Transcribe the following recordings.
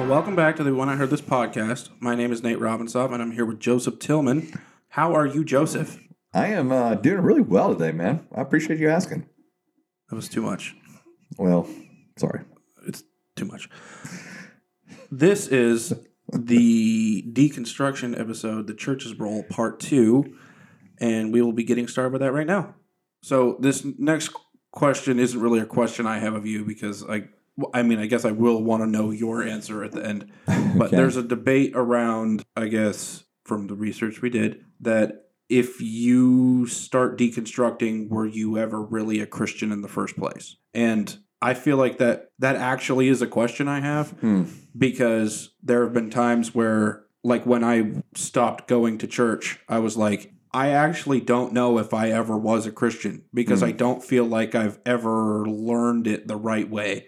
Well, welcome back to the When I Heard This podcast. My name is Nate Robinsoff, and I'm here with Joseph Tillman. How are you, Joseph? I am uh, doing really well today, man. I appreciate you asking. That was too much. Well, sorry. It's too much. This is the deconstruction episode, The Church's Role, Part 2, and we will be getting started with that right now. So, this next question isn't really a question I have of you because I. I mean, I guess I will want to know your answer at the end. But Okay. there's a debate around, I guess, from the research we did, that if you start deconstructing, were you ever really a Christian in the first place? And I feel like that that actually is a question I have Hmm. because there have been times where, like, when I stopped going to church, I was like, I actually don't know if I ever was a Christian because Hmm. I don't feel like I've ever learned it the right way.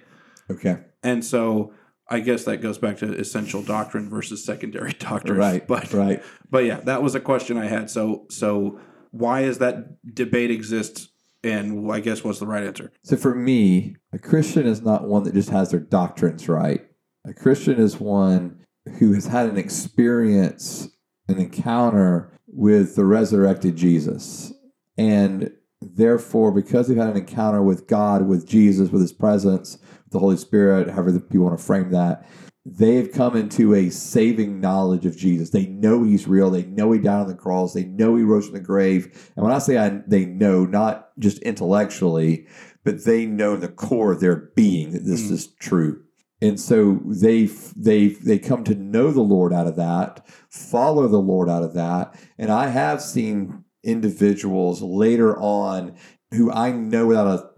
Okay. And so I guess that goes back to essential doctrine versus secondary doctrine. Right. But right. but yeah, that was a question I had. So so why is that debate exists and I guess what's the right answer? So for me, a Christian is not one that just has their doctrines right. A Christian is one who has had an experience, an encounter with the resurrected Jesus. And therefore, because they've had an encounter with God, with Jesus, with his presence, the Holy Spirit, however the people want to frame that, they've come into a saving knowledge of Jesus. They know he's real. They know he died on the cross. They know he rose from the grave. And when I say I, they know, not just intellectually, but they know in the core of their being that this Mm. is true. And so they they they come to know the Lord out of that, follow the Lord out of that. And I have seen individuals later on who I know without a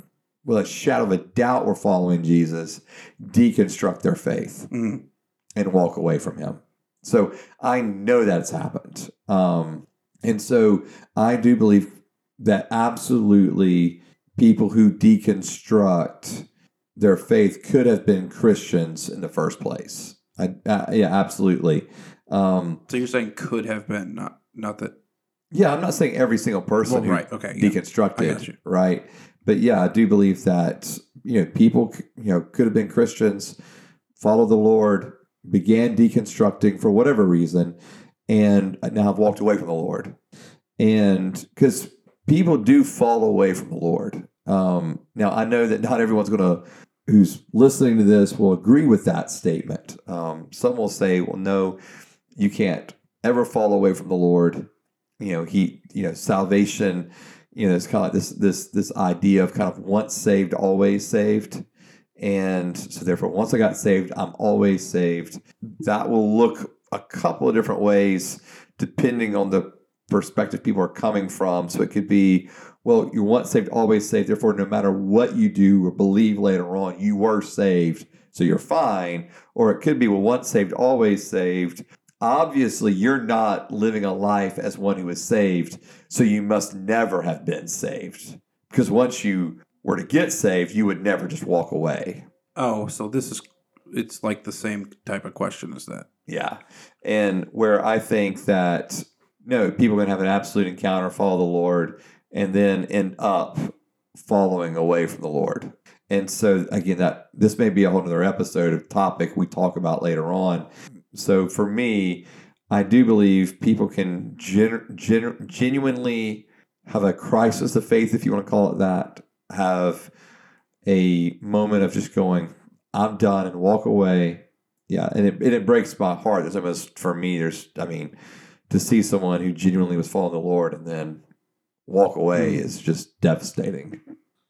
with a shadow of a doubt were following Jesus, deconstruct their faith Mm. and walk away from him. So I know that's happened. Um, and so I do believe that absolutely people who deconstruct their faith could have been Christians in the first place. I, uh, yeah, absolutely. Um, So you're saying could have been not not that yeah, I'm not saying every single person well, who right. Okay. yeah. I deconstructed, you. right? But yeah, I do believe that you know people you know could have been Christians, followed the Lord, began deconstructing for whatever reason, and now have walked away from the Lord, and because people do fall away from the Lord. Um, now I know that not everyone's going to who's listening to this will agree with that statement. Um, some will say, "Well, no, you can't ever fall away from the Lord." You know, he, you know, salvation. You know, it's kind of like this this this idea of kind of once saved, always saved. And so, therefore, once I got saved, I'm always saved. That will look a couple of different ways depending on the perspective people are coming from. So, it could be, well, you're once saved, always saved. Therefore, no matter what you do or believe later on, you were saved. So, you're fine. Or it could be, well, once saved, always saved. Obviously, you're not living a life as one who is saved. So, you must never have been saved. Because once you were to get saved, you would never just walk away. Oh, so this is it's like the same type of question as that. Yeah. And where I think that no, people are to have an absolute encounter, follow the Lord, and then end up following away from the Lord. And so again, that this may be a whole other episode of topic we talk about later on. So for me, I do believe people can gen- gen- genuinely have a crisis of faith, if you want to call it that, have a moment of just going, I'm done and walk away. Yeah, and it, and it breaks my heart. There's almost for me. There's, I mean, to see someone who genuinely was following the Lord and then walk away hmm. is just devastating.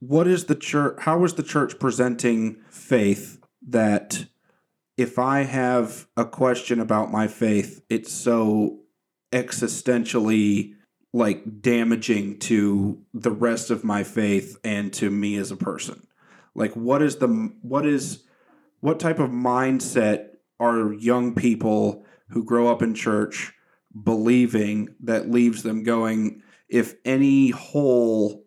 What is the church how is the church presenting faith that if I have a question about my faith, it's so existentially like damaging to the rest of my faith and to me as a person. Like what is the what is what type of mindset are young people who grow up in church believing that leaves them going if any hole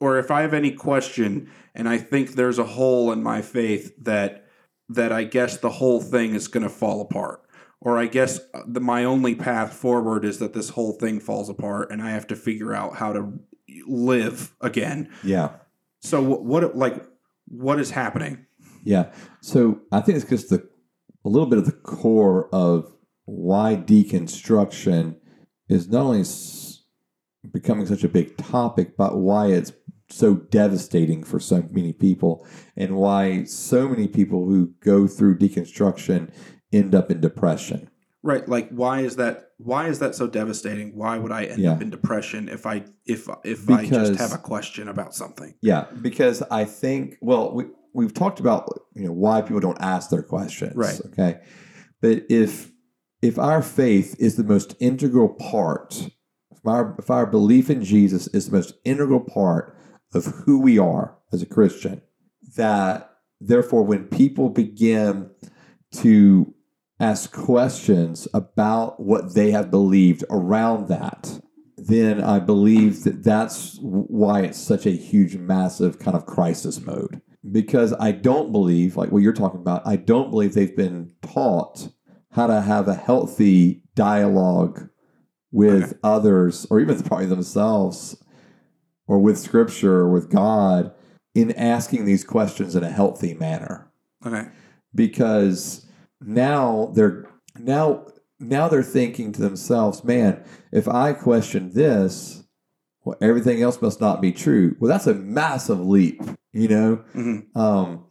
or if I have any question and I think there's a hole in my faith that that I guess the whole thing is going to fall apart or I guess uh, the, my only path forward is that this whole thing falls apart and I have to figure out how to live again. Yeah. So what, what like what is happening? Yeah. So I think it's because the a little bit of the core of why deconstruction is not only s- becoming such a big topic, but why it's so devastating for so many people, and why so many people who go through deconstruction end up in depression. Right. Like why is that why is that so devastating? Why would I end Yeah. up in depression if I if if I just have a question about something? Yeah, because I think well, we we've talked about you know why people don't ask their questions, Right. Okay, but if if our faith is the most integral part, if our if our belief in Jesus is the most integral part of who we are as a Christian, that therefore when people begin to ask questions about what they have believed around that, then I believe that that's why it's such a huge, massive kind of crisis mode. Because I don't believe, like what you're talking about, I don't believe they've been taught how to have a healthy dialogue with Okay. others or even probably themselves or with scripture or with God in asking these questions in a healthy manner Okay. because now they're now now they're thinking to themselves, man, if I question this, well, everything else must not be true. Well, that's a massive leap, you know. hmm Um,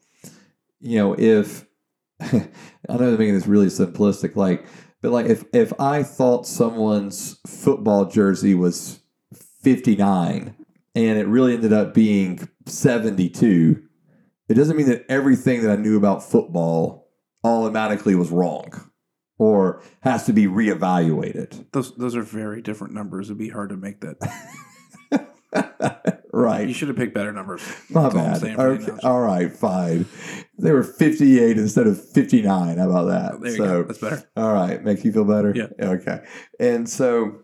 you know, if I know I'm making this really simplistic, like, but like if if I thought someone's football jersey was 59 and it really ended up being 72, it doesn't mean that everything that I knew about football automatically was wrong or has to be reevaluated. Those those are very different numbers. It'd be hard to make that. right. You should have picked better numbers. My That's bad. saying for the Okay, analogy. all right, fine. They were 58 instead of 59. How about that? There you so, go. That's better. all right, makes you feel better? Yeah. Okay. And so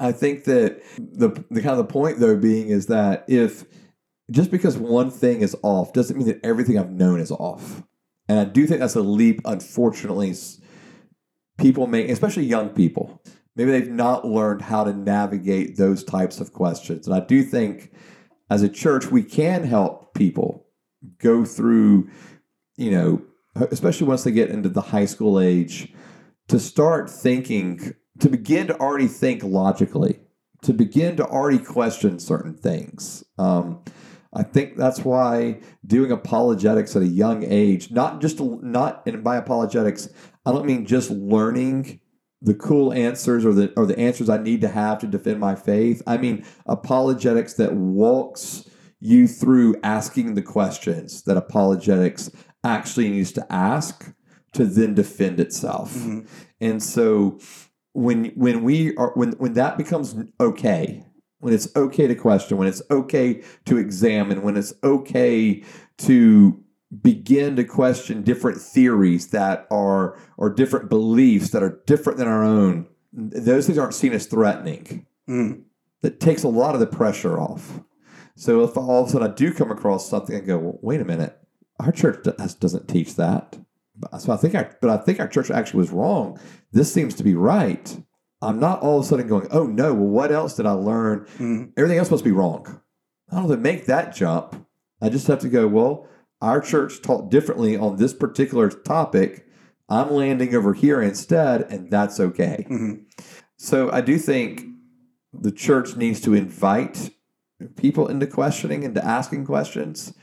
I think that the, the kind of the point, though, being is that if just because one thing is off doesn't mean that everything I've known is off. And I do think that's a leap, unfortunately, people make, especially young people. Maybe they've not learned how to navigate those types of questions. And I do think as a church, we can help people go through, you know, especially once they get into the high school age, to start thinking, to begin to already think logically, to begin to already question certain things. Um, I think that's why doing apologetics at a young age, not just not and by apologetics, I don't mean just learning the cool answers or the or the answers I need to have to defend my faith. I mean apologetics that walks you through asking the questions that apologetics actually needs to ask to then defend itself. Mhm. And so when when we are when when that becomes okay, when it's okay to question, when it's okay to examine, when it's okay to begin to question different theories that are or different beliefs that are different than our own, those things aren't seen as threatening. Mhm. That takes a lot of the pressure off. So if all of a sudden I do come across something and go, well, wait a minute, our church does- doesn't teach that. So I think, our, but I think our church actually was wrong. This seems to be right. I'm not all of a sudden going, oh no, well, what else did I learn? Mhm. Everything else must be wrong. I don't have to make that jump. I just have to go, well, our church taught differently on this particular topic. I'm landing over here instead, and that's okay. Mhm. So I do think the church needs to invite people into questioning, into asking questions.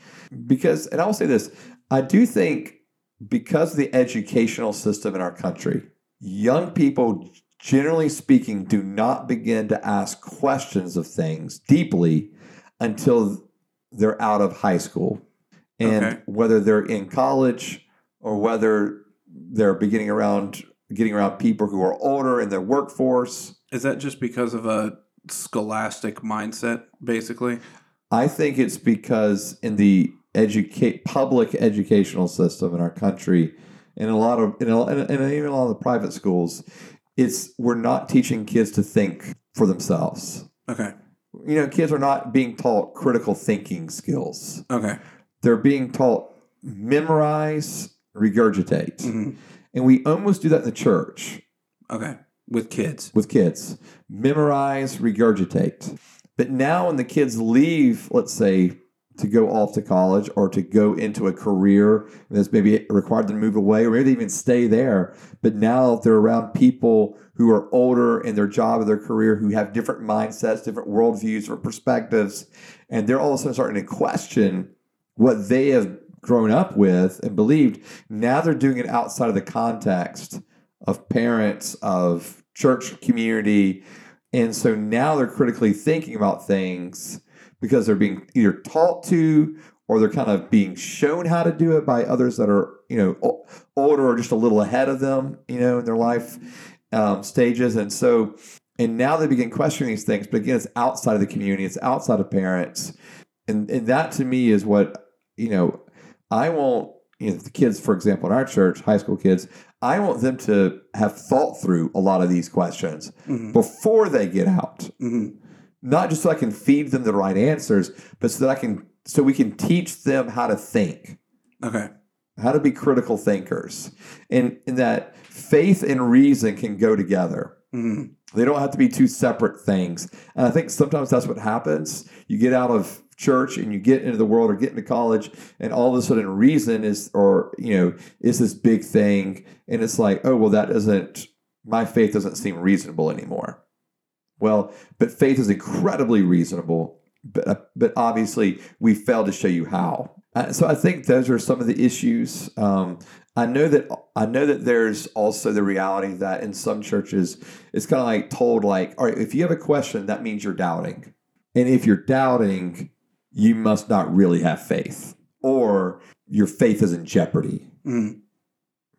Because, and I will say this, I do think because of the educational system in our country, young people, generally speaking, do not begin to ask questions of things deeply until they're out of high school. And Okay. whether they're in college or whether they're beginning around getting around people who are older in their workforce, Is that just because of a scholastic mindset, basically? I think it's because in the educate public educational system in our country, and a lot of in a, and even a lot of the private schools, it's we're not teaching kids to think for themselves. Okay. You know, kids are not being taught critical thinking skills. Okay. They're being taught memorize, regurgitate, hmm and we almost do that in the church. Okay. With kids. with kids memorize regurgitate but now when the kids leave let's say to go off to college or to go into a career that's maybe required them to move away or maybe they even stay there. But now they're around people who are older in their job or their career who have different mindsets, different worldviews, different perspectives. And they're all of a sudden starting to question what they have grown up with and believed. Now they're doing it outside of the context of parents, of church community. And so now they're critically thinking about things because they're being either taught to or they're kind of being shown how to do it by others that are, you know, older or just a little ahead of them, you know, in their life um, stages. And so, and now they begin questioning these things. But again, it's outside of the community, it's outside of parents. And, and that to me is what, you know, I want, you know, the kids, for example, in our church, high school kids, I want them to have thought through a lot of these questions mm-hmm. before they get out. Mm-hmm. Not just so I can feed them the right answers, but so that I can, so we can teach them how to think. Okay. How to be critical thinkers. And, and that faith and reason can go together. Mm-hmm. They don't have to be two separate things. And I think sometimes that's what happens. You get out of church and you get into the world or get into college and all of a sudden reason is or you know is this big thing and it's like oh well that doesn't my faith doesn't seem reasonable anymore well but faith is incredibly reasonable but but obviously we fail to show you how uh, so i think those are some of the issues um, I know that I know that there's also the reality that in some churches it's kind of like told like, all right, if you have a question, that means you're doubting. And if you're doubting, you must not really have faith, or your faith is in jeopardy mm.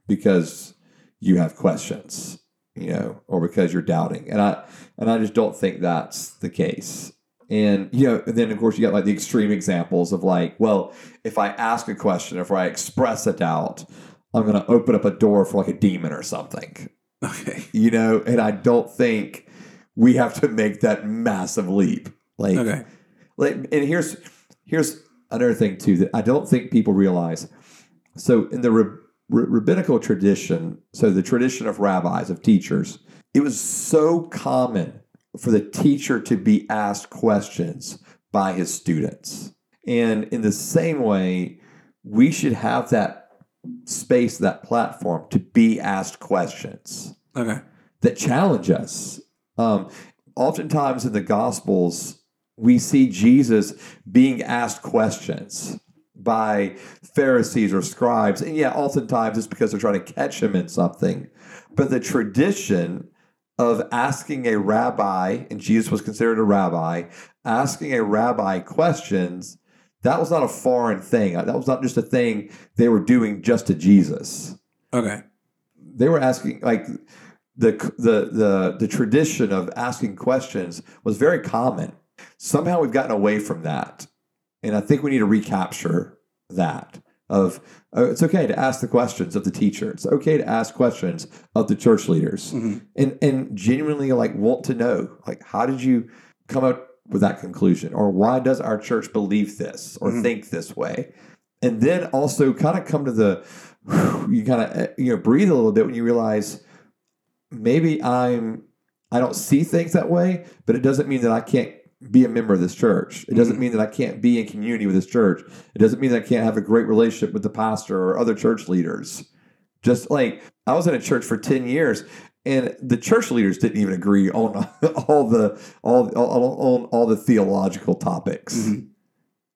because you have questions, you know, or because you're doubting. And I and I just don't think that's the case. And you know, and then of course you got like the extreme examples of like, well, if I ask a question, if I express a doubt, I'm going to open up a door for like a demon or something. Okay. You know, and I don't think we have to make that massive leap. Like, okay. Like, and here's here's another thing too that I don't think people realize. So in the rabbinical tradition, so the tradition of rabbis of teachers, it was so common for the teacher to be asked questions by his students. And in the same way, we should have that space, that platform to be asked questions. Okay. That challenge us. Um, oftentimes in the Gospels, we see Jesus being asked questions by Pharisees or scribes. And yeah, oftentimes it's because they're trying to catch him in something. But the tradition of asking a rabbi, and Jesus was considered a rabbi, asking a rabbi questions, that was not a foreign thing. That was not just a thing they were doing just to Jesus. Okay. They were asking like the the the the tradition of asking questions was very common somehow we've gotten away from that. And I think we need to recapture that of uh, it's okay to ask the questions of the teacher. It's okay to ask questions of the church leaders mm-hmm. and, and genuinely like want to know, like, how did you come up with that conclusion? Or why does our church believe this or mm-hmm. think this way? And then also kind of come to the, you kind of, uh, you know, breathe a little bit when you realize maybe I'm, I don't see things that way, but it doesn't mean that I can't be a member of this church. It doesn't mm-hmm. mean that I can't be in community with this church. It doesn't mean that I can't have a great relationship with the pastor or other church leaders. Just like I was in a church for 10 years and the church leaders didn't even agree on all the all on all the theological topics. Mm-hmm.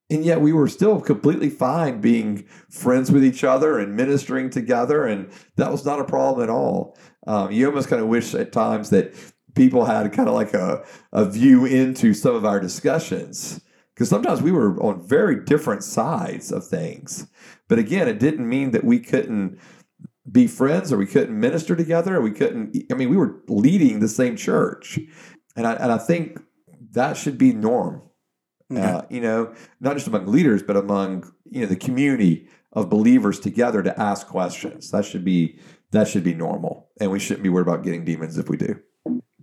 And yet we were still completely fine being friends with each other and ministering together and that was not a problem at all. Um, you almost kind of wish at times that people had kind of like a, a view into some of our discussions because sometimes we were on very different sides of things. But again, it didn't mean that we couldn't be friends or we couldn't minister together or we couldn't, I mean, we were leading the same church. And I, and I think that should be norm. Okay. Uh, you know, not just among leaders, but among you know the community of believers together to ask questions. That should be that should be normal, and we shouldn't be worried about getting demons if we do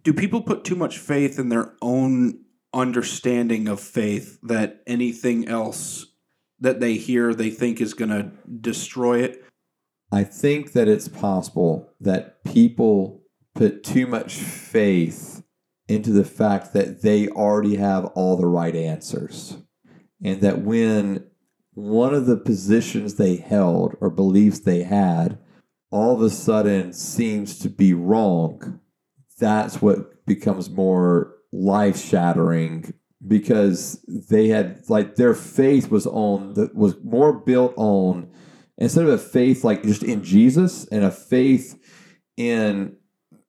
do people put too much faith in their own understanding of faith that anything else that they hear they think is going to destroy it? I think that it's possible that people put too much faith into the fact that they already have all the right answers. and that when one of the positions they held or beliefs they had all of a sudden seems to be wrong, that's what becomes more life shattering because they had like their faith was on that was more built on instead of a faith like just in Jesus and a faith in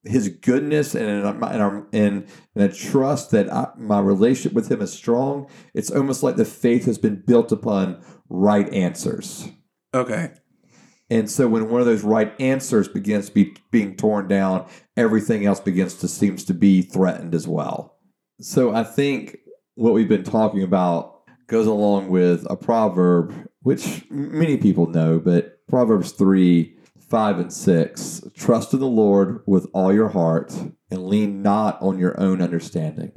his goodness and in, and, a trust that I, my relationship with him is strong it's almost like the faith has been built upon right answers Okay. And so when one of those right answers begins to be being torn down everything else begins to seems to be threatened as well. So i think what we've been talking about goes along with a proverb which many people know but proverbs 3 5 and 6 trust in the lord with all your heart and lean not on your own understanding.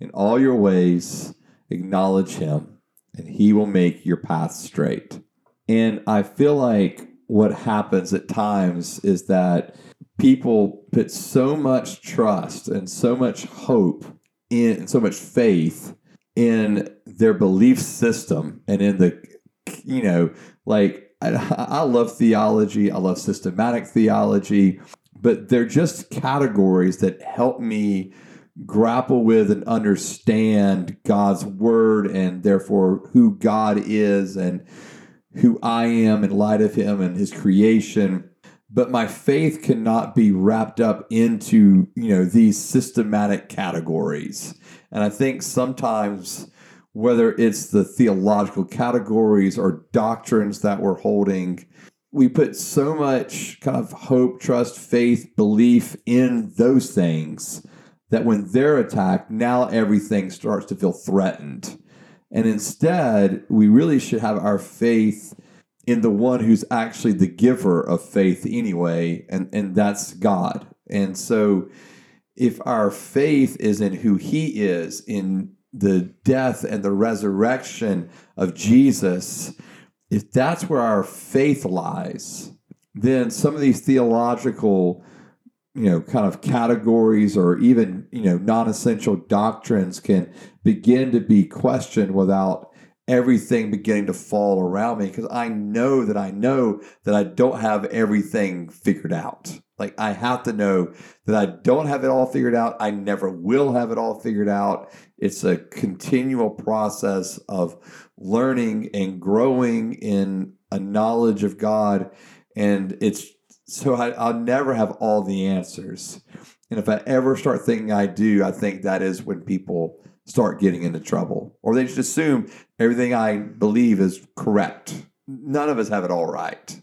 In all your ways acknowledge him and he will make your path straight. And i feel like what happens at times is that people put so much trust and so much hope in and so much faith in their belief system and in the you know like I, I love theology i love systematic theology but they're just categories that help me grapple with and understand god's word and therefore who god is and who i am in light of him and his creation. But my faith cannot be wrapped up into you know these systematic categories. And i think sometimes whether it's the theological categories or doctrines that we're holding we put so much kind of hope trust faith belief in those things that when they're attacked now everything starts to feel threatened and instead we really should have our faith in the one who's actually the giver of faith anyway, and, and that's God. And so if our faith is in who he is, in the death and the resurrection of Jesus, if that's where our faith lies, then some of these theological you know kind of categories or even you know non-essential doctrines can begin to be questioned without everything beginning to fall around me because I know that I know that I don't have everything figured out. Like I have to know that I don't have it all figured out. I never will have it all figured out. It's a continual process of learning and growing in a knowledge of God. And it's so I, I'll never have all the answers. And if I ever start thinking I do, I think that is when people start getting into trouble, or they just assume everything I believe is correct. None of us have it all right.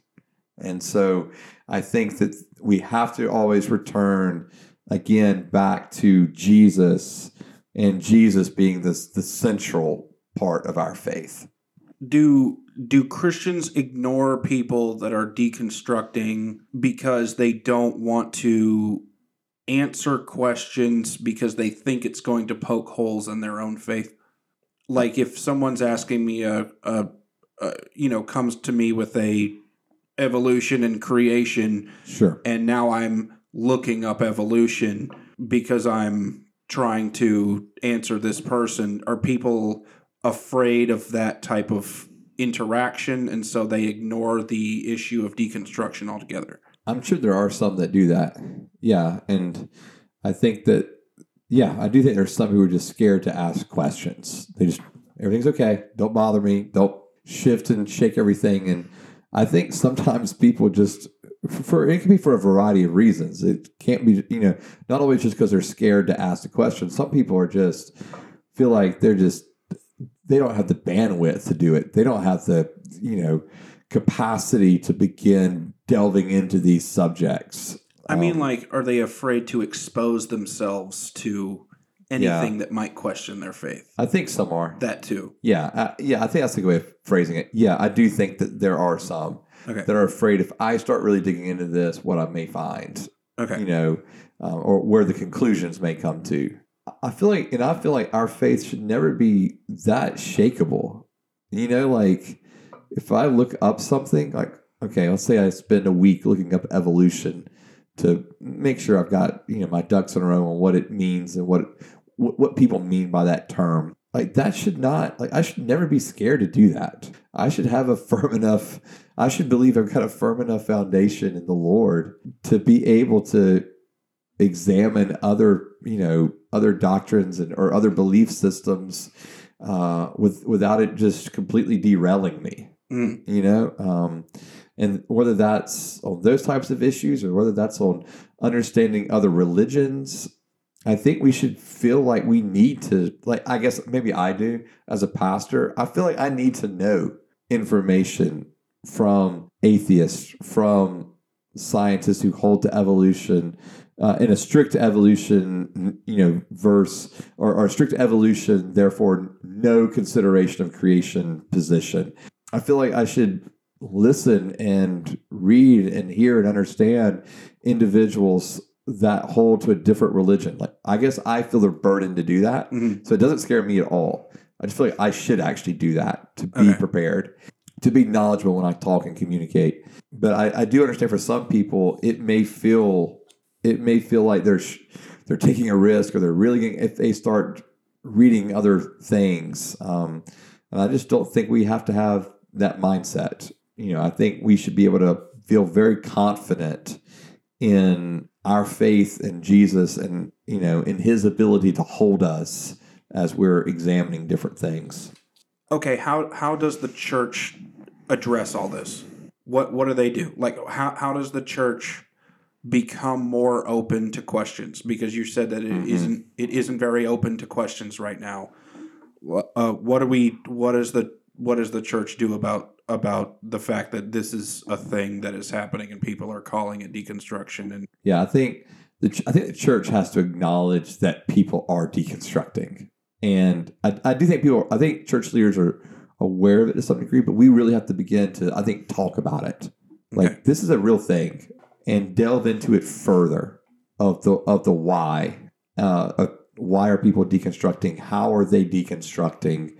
And so I think that we have to always return again back to Jesus and Jesus being this the central part of our faith. Do do Christians ignore people that are deconstructing because they don't want to answer questions because they think it's going to poke holes in their own faith? Like if someone's asking me a, a, a you know comes to me with a evolution and creation Sure. and now I'm looking up evolution because I'm trying to answer this person. Are people afraid of that type of interaction and so they ignore the issue of deconstruction altogether? I'm sure there are some that do that. Yeah. And I think that, yeah, I do think there's some who are just scared to ask questions. They just, everything's okay. Don't bother me. Don't shift and shake everything. And I think sometimes people just, for it can be for a variety of reasons. It can't be, you know, not always just because they're scared to ask the question. Some people are just feel like they're just they don't have the bandwidth to do it. They don't have the, you know, capacity to begin delving into these subjects. I mean, Um, like, are they afraid to expose themselves to anything that might question their faith? I think some are. That too. Yeah, uh, yeah. I think that's a good way of phrasing it. Yeah, I do think that there are some Okay. that are afraid if I start really digging into this, what I may find. Okay. you know, uh, or where the conclusions may come to. I feel like, and I feel like our faith should never be that shakable. You know, like if I look up something, like, okay, let's say I spend a week looking up evolution to make sure I've got, you know, my ducks in a row on what it means and what, what, what people mean by that term. like that should not like I should never be scared to do that. I should have a firm enough I should believe I've got a firm enough foundation in the Lord to be able to examine other, you know, other doctrines and or other belief systems uh, with without it just completely derailing me. Mm. You know, um, and whether that's on those types of issues or whether that's on understanding other religions I think we should feel like we need to, like, I guess maybe I do as a pastor. I feel like I need to know information from atheists, from scientists who hold to evolution uh, in a strict evolution, you know, verse or, or strict evolution, therefore no consideration of creation position. I feel like I should listen and read and hear and understand individuals that hold to a different religion. Like I guess I feel the burden to do that. Mhm. So it doesn't scare me at all. I just feel like I should actually do that to be Okay. prepared, to be knowledgeable when I talk and communicate. But I, I do understand for some people it may feel it may feel like they're they're taking a risk or they're really getting, if they start reading other things. Um, and I just don't think we have to have that mindset. You know, I think we should be able to feel very confident in our faith in Jesus and you know in his ability to hold us as we're examining different things. Okay, how how does the church address all this? What what do they do? Like how how does the church become more open to questions? Because you said that it Mhm. not it isn't very open to questions right now. What uh, what do we what is the what does the church do about about the fact that this is a thing that is happening and people are calling it deconstruction and Yeah, I think the ch- I think the church has to acknowledge that people are deconstructing, and I, I do think people. I think church leaders are aware of it to some degree, but we really have to begin to I think talk about it. Like Okay. this is a real thing, and delve into it further of the of the why. Uh, of why are people deconstructing? How are they deconstructing?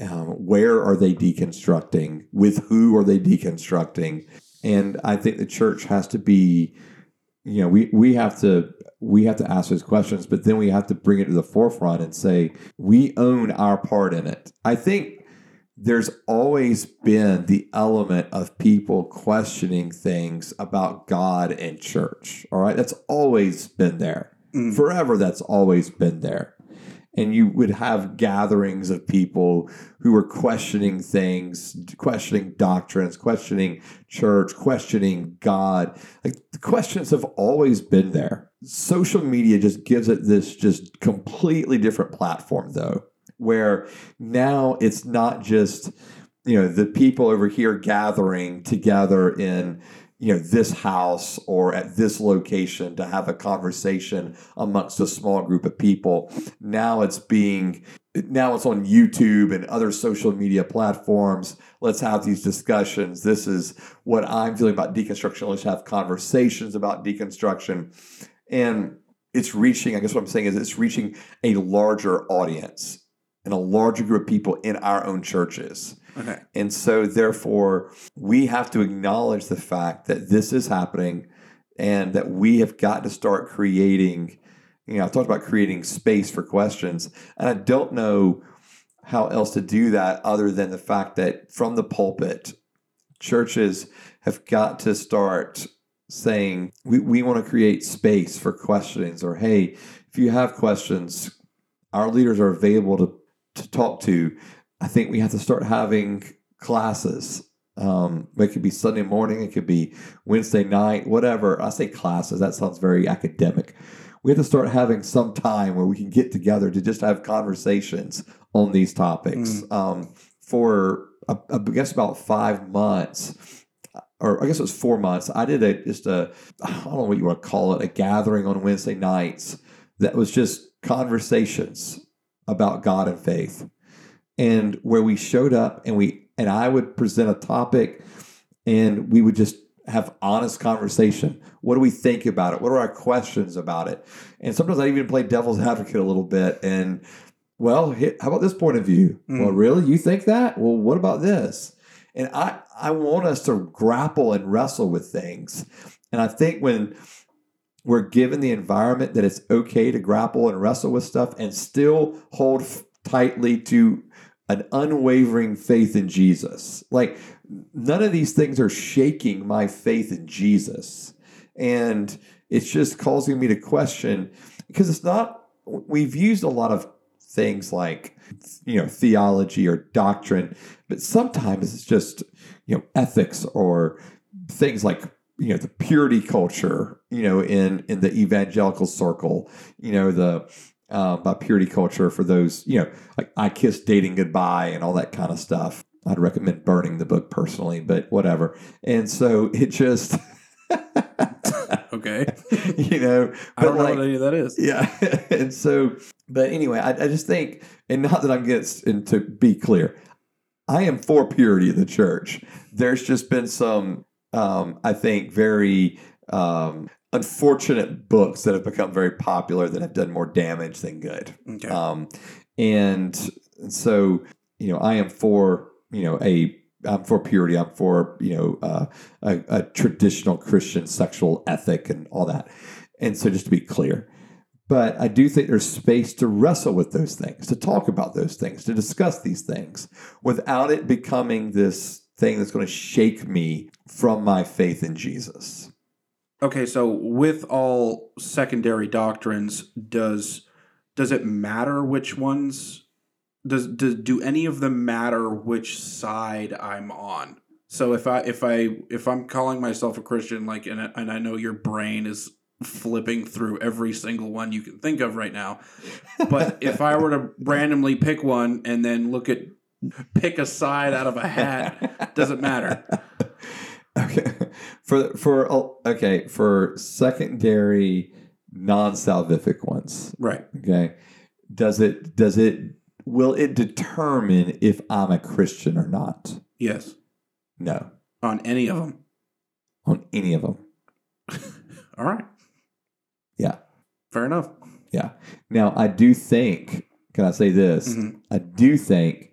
Um, where are they deconstructing? With who are they deconstructing? And I think the church has to be you know we we have to we have to ask those questions but then we have to bring it to the forefront and say we own our part in it i think there's always been the element of people questioning things about god and church all right? That's always been there. Mm. forever that's always been there. And you would have gatherings of people who were questioning things questioning doctrines questioning church questioning god. Like the questions have always been there. Social media just gives it this just completely different platform though where now it's not just you know the people over here gathering together in you know this house or at this location to have a conversation amongst a small group of people now it's being now it's on YouTube and other social media platforms. Let's have these discussions. This is what I'm feeling about deconstruction. Let's have conversations about deconstruction. And it's reaching, I guess what I'm saying is it's reaching a larger audience and a larger group of people in our own churches. okay. And so, therefore, we have to acknowledge the fact that this is happening and that we have got to start creating. You know, I've talked about creating space for questions, and I don't know how else to do that other than the fact that from the pulpit, churches have got to start saying, we, we want to create space for questionings, or hey, if you have questions, our leaders are available to, to talk to. I think we have to start having classes. Um, it could be Sunday morning, it could be Wednesday night, whatever. I say classes, that sounds very academic. We have to start having some time where we can get together to just have conversations on these topics. Um, for, I, I guess, about five months, or I guess it was four months, I did a just a, I don't know what you want to call it, a gathering on Wednesday nights that was just conversations about God and faith and where we showed up and we and I would present a topic and we would just have honest conversation. What do we think about it? What are our questions about it? And sometimes I even play devil's advocate a little bit and well, how about this point of view? Mm. Well, really? You think that? Well, what about this? And I I want us to grapple and wrestle with things. And I think when we're given the environment that it's okay to grapple and wrestle with stuff and still hold tightly to an unwavering faith in Jesus. Like none of these things are shaking my faith in Jesus. And it's just causing me to question because it's not we've used a lot of things like you know theology or doctrine, but sometimes it's just you know ethics or things like you know the purity culture you know in in the evangelical circle you know the uh, about purity culture for those you know like i kiss dating goodbye and all that kind of stuff i'd recommend burning the book personally but whatever and so it just Okay. you know I don't but know what any of that is. yeah. and so, but anyway, I, I just think, and not that I'm against, and to be clear, I am for purity of the church. There's just been some, um, I think, very um, unfortunate books that have become very popular that have done more damage than good. Okay. Um, and so, you know, I am for, you know, a I'm for purity. I'm for you know uh, a, a traditional Christian sexual ethic and all that. And so, just to be clear, but I do think there's space to wrestle with those things, to talk about those things, to discuss these things, without it becoming this thing that's going to shake me from my faith in Jesus. Okay, so with all secondary doctrines, does does it matter which ones? Does, does do any of them matter which side I'm on? So if I if I if I'm calling myself a Christian, like and I- and I know your brain is flipping through every single one you can think of right now, but if I were to randomly pick one and then look at pick a side out of a hat, Doesn't matter? Okay, for for okay for secondary non-salvific ones. Right. Okay, does it does it will it determine if I'm a Christian or not? Yes. No, On any of them. on any of them. All right. Yeah. Fair enough. Yeah. Now I do think. Can I say this? Mhm. I do think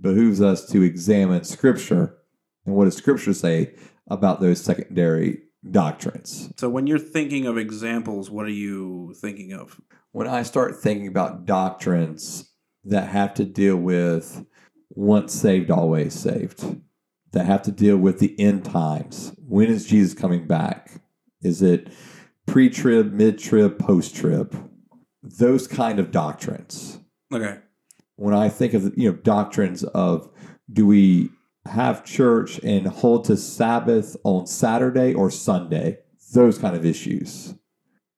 behooves us to examine Scripture and what does Scripture say about those secondary doctrines. So when you're thinking of examples, what are you thinking of? when I start thinking about doctrines that have to deal with once saved, always saved, that have to deal with the end times, when is Jesus coming back? Is it pre trib, mid trib, post trib? Those kind of doctrines. Okay. When I think of you know doctrines of do we have church and hold to Sabbath on Saturday or Sunday? Those kind of issues.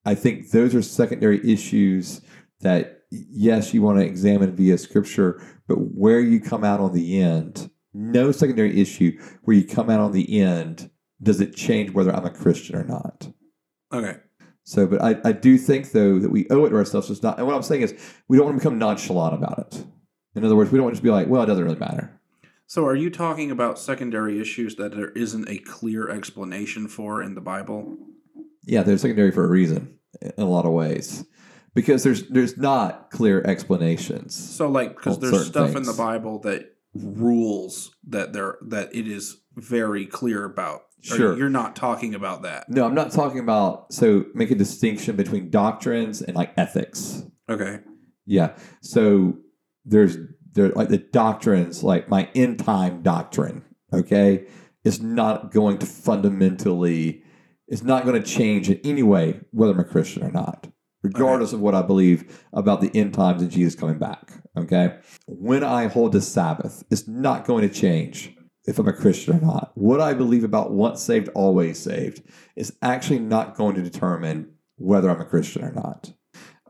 I think those are secondary issues that, yes, you want to examine via scripture, but where you come out on the end, no secondary issue where you come out on the end, does it change whether I'm a Christian or not? Okay. So, but I, I do think, though, that we owe it to ourselves. It's not, and what I'm saying is we don't want to become nonchalant about it. In other words, we don't want to just be like, well, it doesn't really matter. So are you talking about secondary issues that there isn't a clear explanation for in the Bible? Yeah, they're secondary for a reason in a lot of ways. Because there's there's not clear explanations. So like because there's stuff in the Bible that rules that there that it is very clear about. Sure. You're not talking about that. No, I'm not talking about so make a distinction between doctrines and like ethics. Okay. Yeah. So there's there like the doctrines, like my end time doctrine, okay, is not going to fundamentally it's not going to change in any way whether I'm a Christian or not, regardless of what I believe about the end times and Jesus coming back. Okay. When I hold the Sabbath, it's not going to change if I'm a Christian or not. What I believe about once saved, always saved is actually not going to determine whether I'm a Christian or not.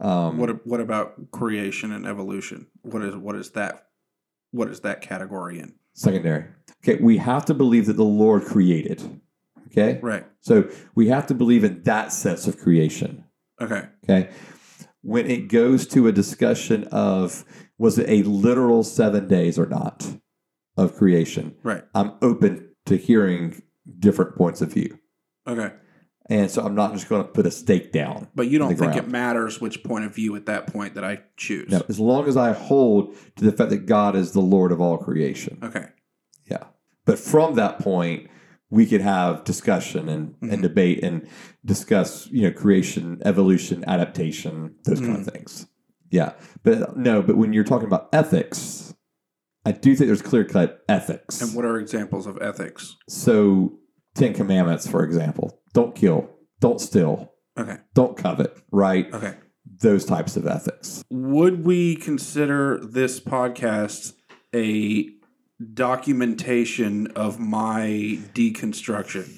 Um, What what about creation and evolution? What is what is that? What is that category in? Secondary. Okay, we have to believe that the Lord created. Okay, Right. so we have to believe in that sense of creation. Okay. Okay, when it goes to a discussion of was it a literal seven days or not of creation, Right. I'm open to hearing different points of view, Okay. and so I'm not just going to put a stake down. But you don't think ground. it matters which point of view at that point that I choose. No, as long as I hold to the fact that God is the Lord of all creation. Okay. Yeah. But from that point, we could have discussion and, and Mhm. debate and discuss, you know, creation, evolution, adaptation, those kind of things. Yeah, but no, but when you're talking about ethics, I do think there's clear cut ethics. And what are examples of ethics? so, Ten Commandments, for example, don't kill, don't steal, Okay. don't covet, right? Okay. Those types of ethics. Would we consider this podcast a documentation of my deconstruction?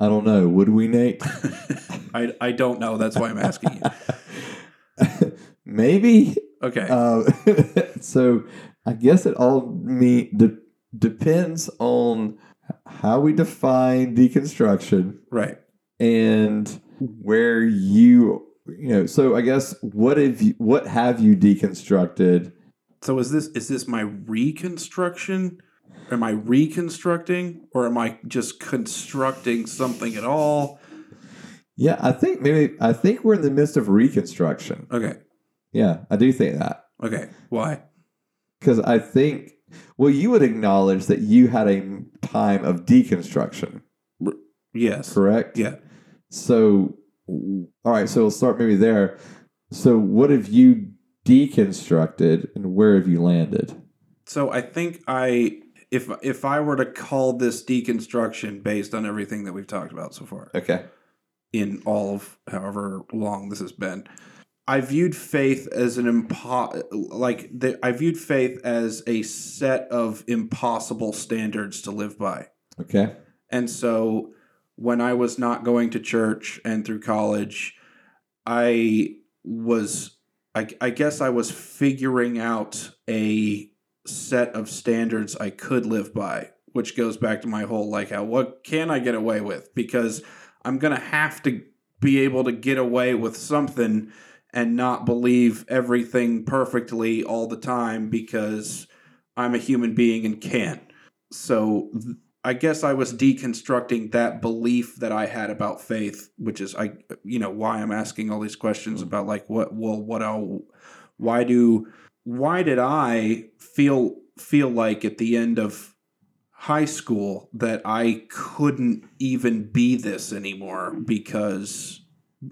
I don't know. Would we, Nate? I, I don't know. That's why I'm asking you. Maybe. Okay. Uh, so, I guess it all me de- depends on how we define deconstruction right. and where you you know so i guess what have you what have you deconstructed So is this is this my reconstruction? Am I reconstructing or am I just constructing something at all? yeah i think maybe i think we're in the midst of reconstruction Okay. Yeah i do think that Okay. Why? because i think well you would acknowledge that you had a time of deconstruction Yes. correct Yeah. so all right so we'll start maybe there so what have you deconstructed and where have you landed So I think I if if I were to call this deconstruction based on everything that we've talked about so far okay in all of however long this has been, I viewed faith as an impo like the, I viewed faith as a set of impossible standards to live by. okay And so when I was not going to church and through college, I was, I, I guess I was figuring out a set of standards I could live by, which goes back to my whole like, how, what can I get away with? Because I'm going to have to be able to get away with something and not believe everything perfectly all the time because I'm a human being and can't. So I guess I was deconstructing that belief that I had about faith, which is I you know why I'm asking all these questions about like what well what I why do why did I feel feel like at the end of high school that I couldn't even be this anymore because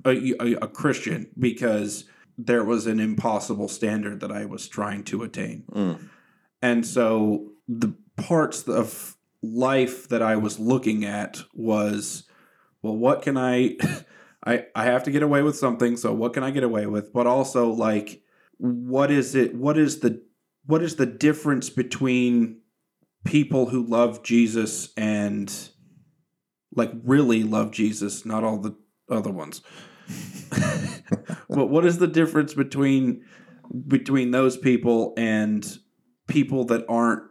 a, a, a Christian because there was an impossible standard that I was trying to attain. Mm. And so the parts of life that I was looking at was, well, what can I, I, I have to get away with something. So what can I get away with? But also like, what is it? What is the, what is the difference between people who love Jesus and like really love Jesus, not all the other ones. but what is the difference between between those people and people that aren't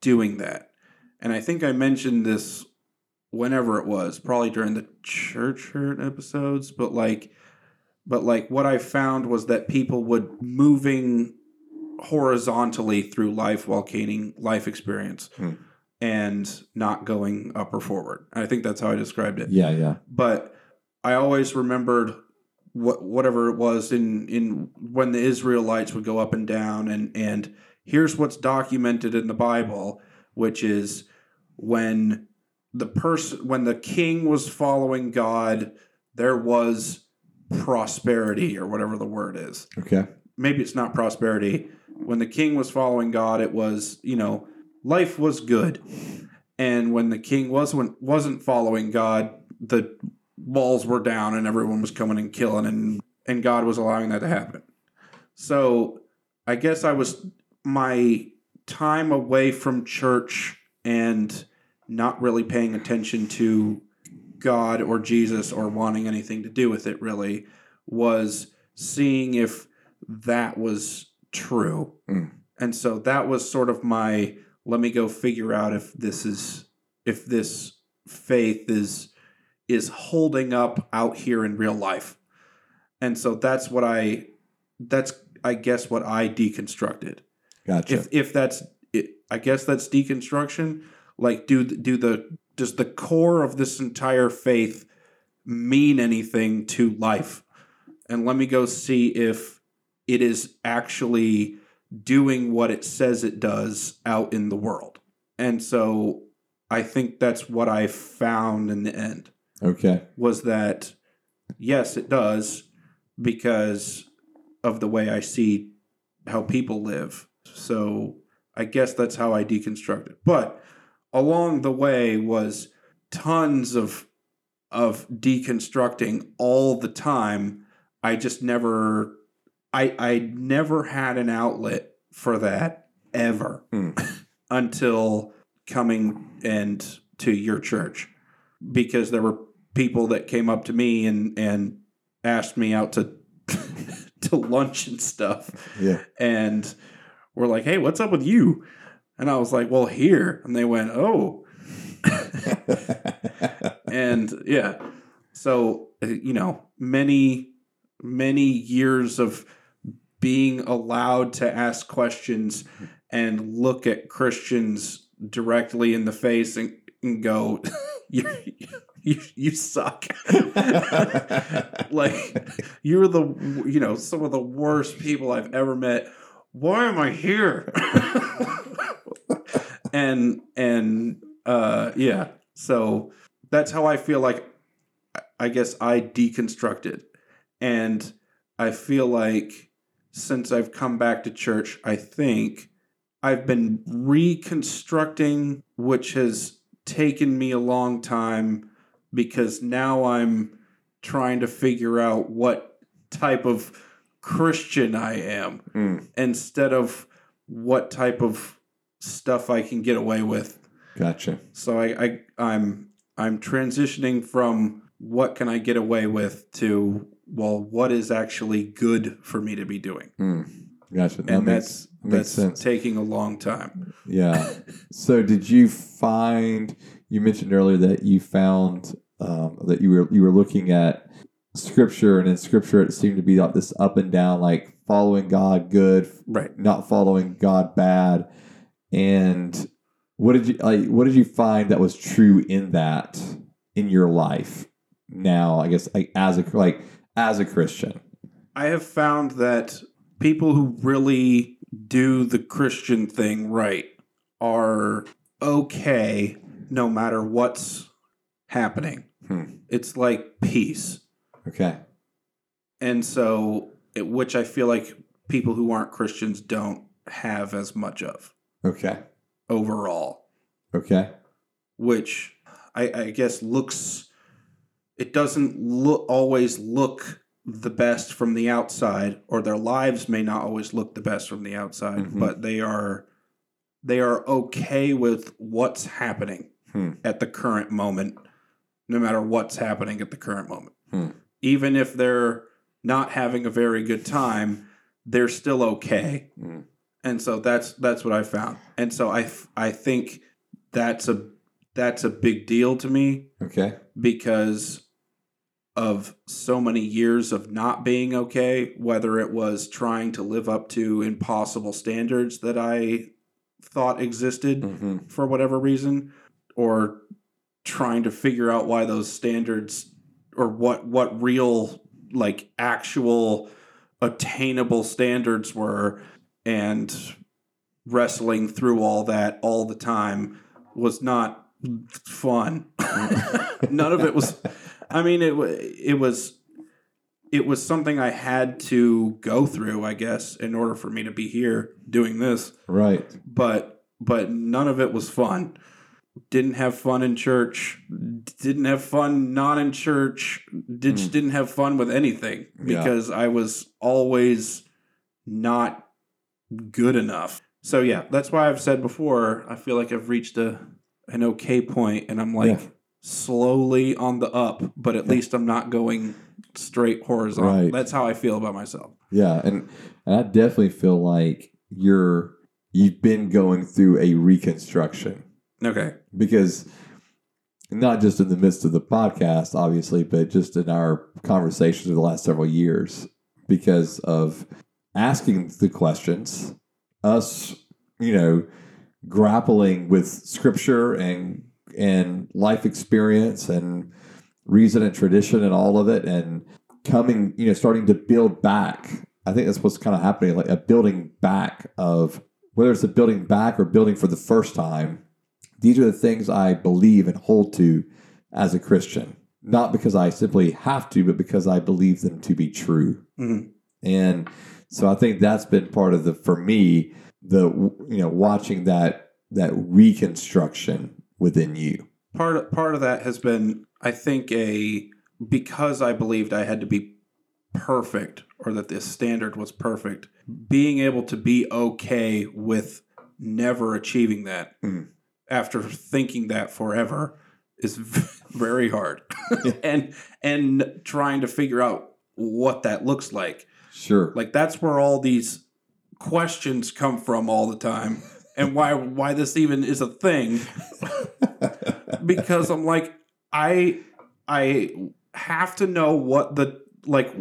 doing that? And I think I mentioned this whenever it was, probably during the church hurt episodes, but like but like what I found was that people would moving horizontally through life while gaining life experience Hmm. and not going up or forward. I think that's how I described it yeah yeah but I always remembered what whatever it was in in when the Israelites would go up and down and and here's what's documented in the Bible which is when the person when the king was following God there was prosperity or whatever the word is okay maybe it's not prosperity. When the king was following God, it was, you know, life was good. And when the king wasn't wasn't following God, the walls were down and everyone was coming and killing and and God was allowing that to happen. So, I guess I was my time away from church and not really paying attention to God or Jesus or wanting anything to do with it really was seeing if that was true. Mm. And so that was sort of my let me go figure out if this is if this faith is is holding up out here in real life. And so that's what I that's I guess what I deconstructed. gotcha If if that's it, I guess that's deconstruction. Like do do the does the core of this entire faith mean anything to life? And let me go see if it is actually doing what it says it does out in the world. And so I think that's what I found in the end okay was that yes, it does because of the way I see how people live. So I guess that's how I deconstruct it. But along the way was tons of of deconstructing all the time. I just never I I never had an outlet for that ever Hmm. until coming and to your church because there were people that came up to me and and asked me out to to lunch and stuff Yeah. and were like, "Hey, what's up with you?" And I was like, "Well, here." And they went, "Oh." and yeah. So, uh, you know, many many years of being allowed to ask questions and look at Christians directly in the face and, and go, you, you, you suck. like, you're the, you know, some of the worst people I've ever met. Why am I here? and, and, uh, yeah. So that's how I feel like, I guess I deconstructed. And I feel like since I've come back to church, I think I've been reconstructing, which has taken me a long time because now I'm trying to figure out what type of Christian I am Mm, instead of what type of stuff I can get away with. gotcha. So I, I I'm I'm transitioning from what can I get away with to well, what is actually good for me to be doing? Mm, gotcha. That and makes, that's that's sense. taking a long time. Yeah. so did you find you mentioned earlier that you found um, that you were you were looking at scripture and in scripture it seemed to be like this up and down like following God good, Right. not following God bad. And what did you like what did you find that was true in that in your life now, I guess like as a like as a Christian? I have found that people who really do the Christian thing right are okay no matter what's happening. Hmm. It's like peace. Okay. And so, it, which I feel like people who aren't Christians don't have as much of Okay. overall, Okay. which I, I guess looks, it doesn't look always look the best from the outside, or their lives may not always look the best from the outside, Mhm. but they are, they are okay with what's happening Hmm. at the current moment, no matter what's happening at the current moment. Hmm. Even if they're not having a very good time, they're still okay. Hmm. And so that's that's what I found. And so i i think that's a that's a big deal to me Okay. because of so many years of not being okay, whether it was trying to live up to impossible standards that I thought existed hmm for whatever reason or trying to figure out why those standards or what what real like actual attainable standards were and wrestling through all that all the time was not fun. None of it was i mean it it was it was something i had to go through i guess in order for me to be here doing this Right. but but none of it was fun. Didn't have fun in church. Didn't have fun not in church. Did Mm. didn't have fun with anything Yeah. because I was always not good enough. So yeah, that's why I've said before. I feel like I've reached a an okay point, and I'm like Yeah. Slowly on the up. But at least I'm not going straight horizontal. Right. That's how I feel about myself. Yeah, and, and I definitely feel like you're you've been going through a reconstruction Okay. because not just in the midst of the podcast, obviously, but just in our conversations over the last several years, because of asking the questions, us, you know, grappling with scripture and and life experience and reason and tradition and all of it, and coming, you know, starting to build back. I think that's what's kind of happening, like a building back of whether it's a building back or building for the first time these are the things I believe and hold to as a Christian. Not because I simply have to, but because I believe them to be true. Mhm. And so I think that's been part of the for me the you know watching that that reconstruction within you. part of, part of that has been I think a because I believed I had to be perfect or that this standard was perfect being able to be okay with never achieving that Mhm. after thinking that forever is very hard and and trying to figure out what that looks like Sure. like that's where all these questions come from all the time and why why this even is a thing because I'm like I I have to know what the like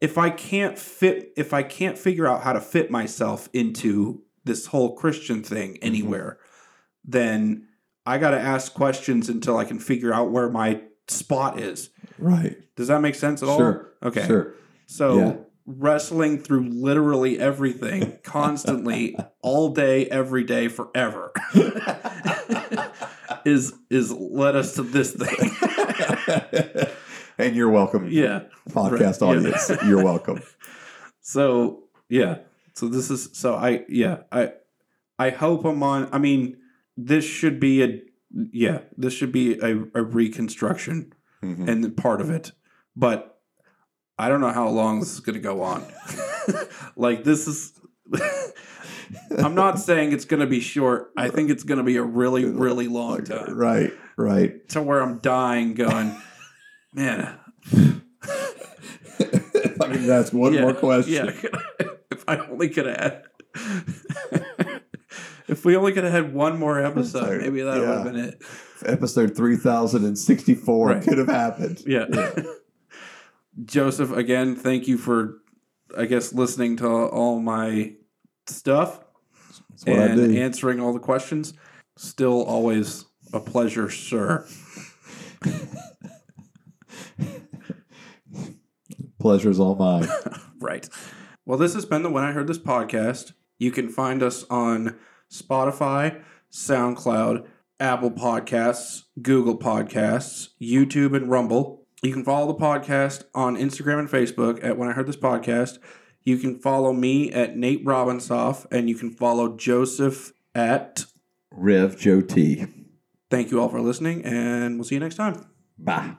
if I can't fit if I can't figure out how to fit myself into this whole Christian thing mm-hmm. anywhere then I got to ask questions until I can figure out where my spot is. right. Does that make sense at all? Sure. Okay. Sure. So. Wrestling through literally everything constantly all day every day forever is is led us to this thing. and you're welcome. yeah. Podcast Right, yeah. audience, you're welcome. So, yeah. So this is so I yeah, I I hope I'm on I mean this should be a yeah, this should be a, a reconstruction Mhm. and part of it. But I don't know how long this is going to go on. like this is I'm not saying it's going to be short. I think it's going to be a really really long time Right. Right. to where I'm dying going, man. if I ask one yeah, more question. Yeah. if I only could have had If we only could have had one more episode, maybe that would have been it. Episode 3064 Right. could have happened. Yeah. Joseph, again, thank you for, I guess, listening to all my stuff That's what I and answering all the questions. Still always a pleasure, sir. Pleasure's all mine. Right. Well, this has been the When I Heard This podcast. You can find us on Spotify, SoundCloud, Apple Podcasts, Google Podcasts, YouTube, and Rumble. You can follow the podcast on Instagram and Facebook at When I Heard This Podcast. You can follow me at Nate Robinsoff, and you can follow Joseph at. Rev Joe T. Thank you all for listening, and we'll see you next time. Bye.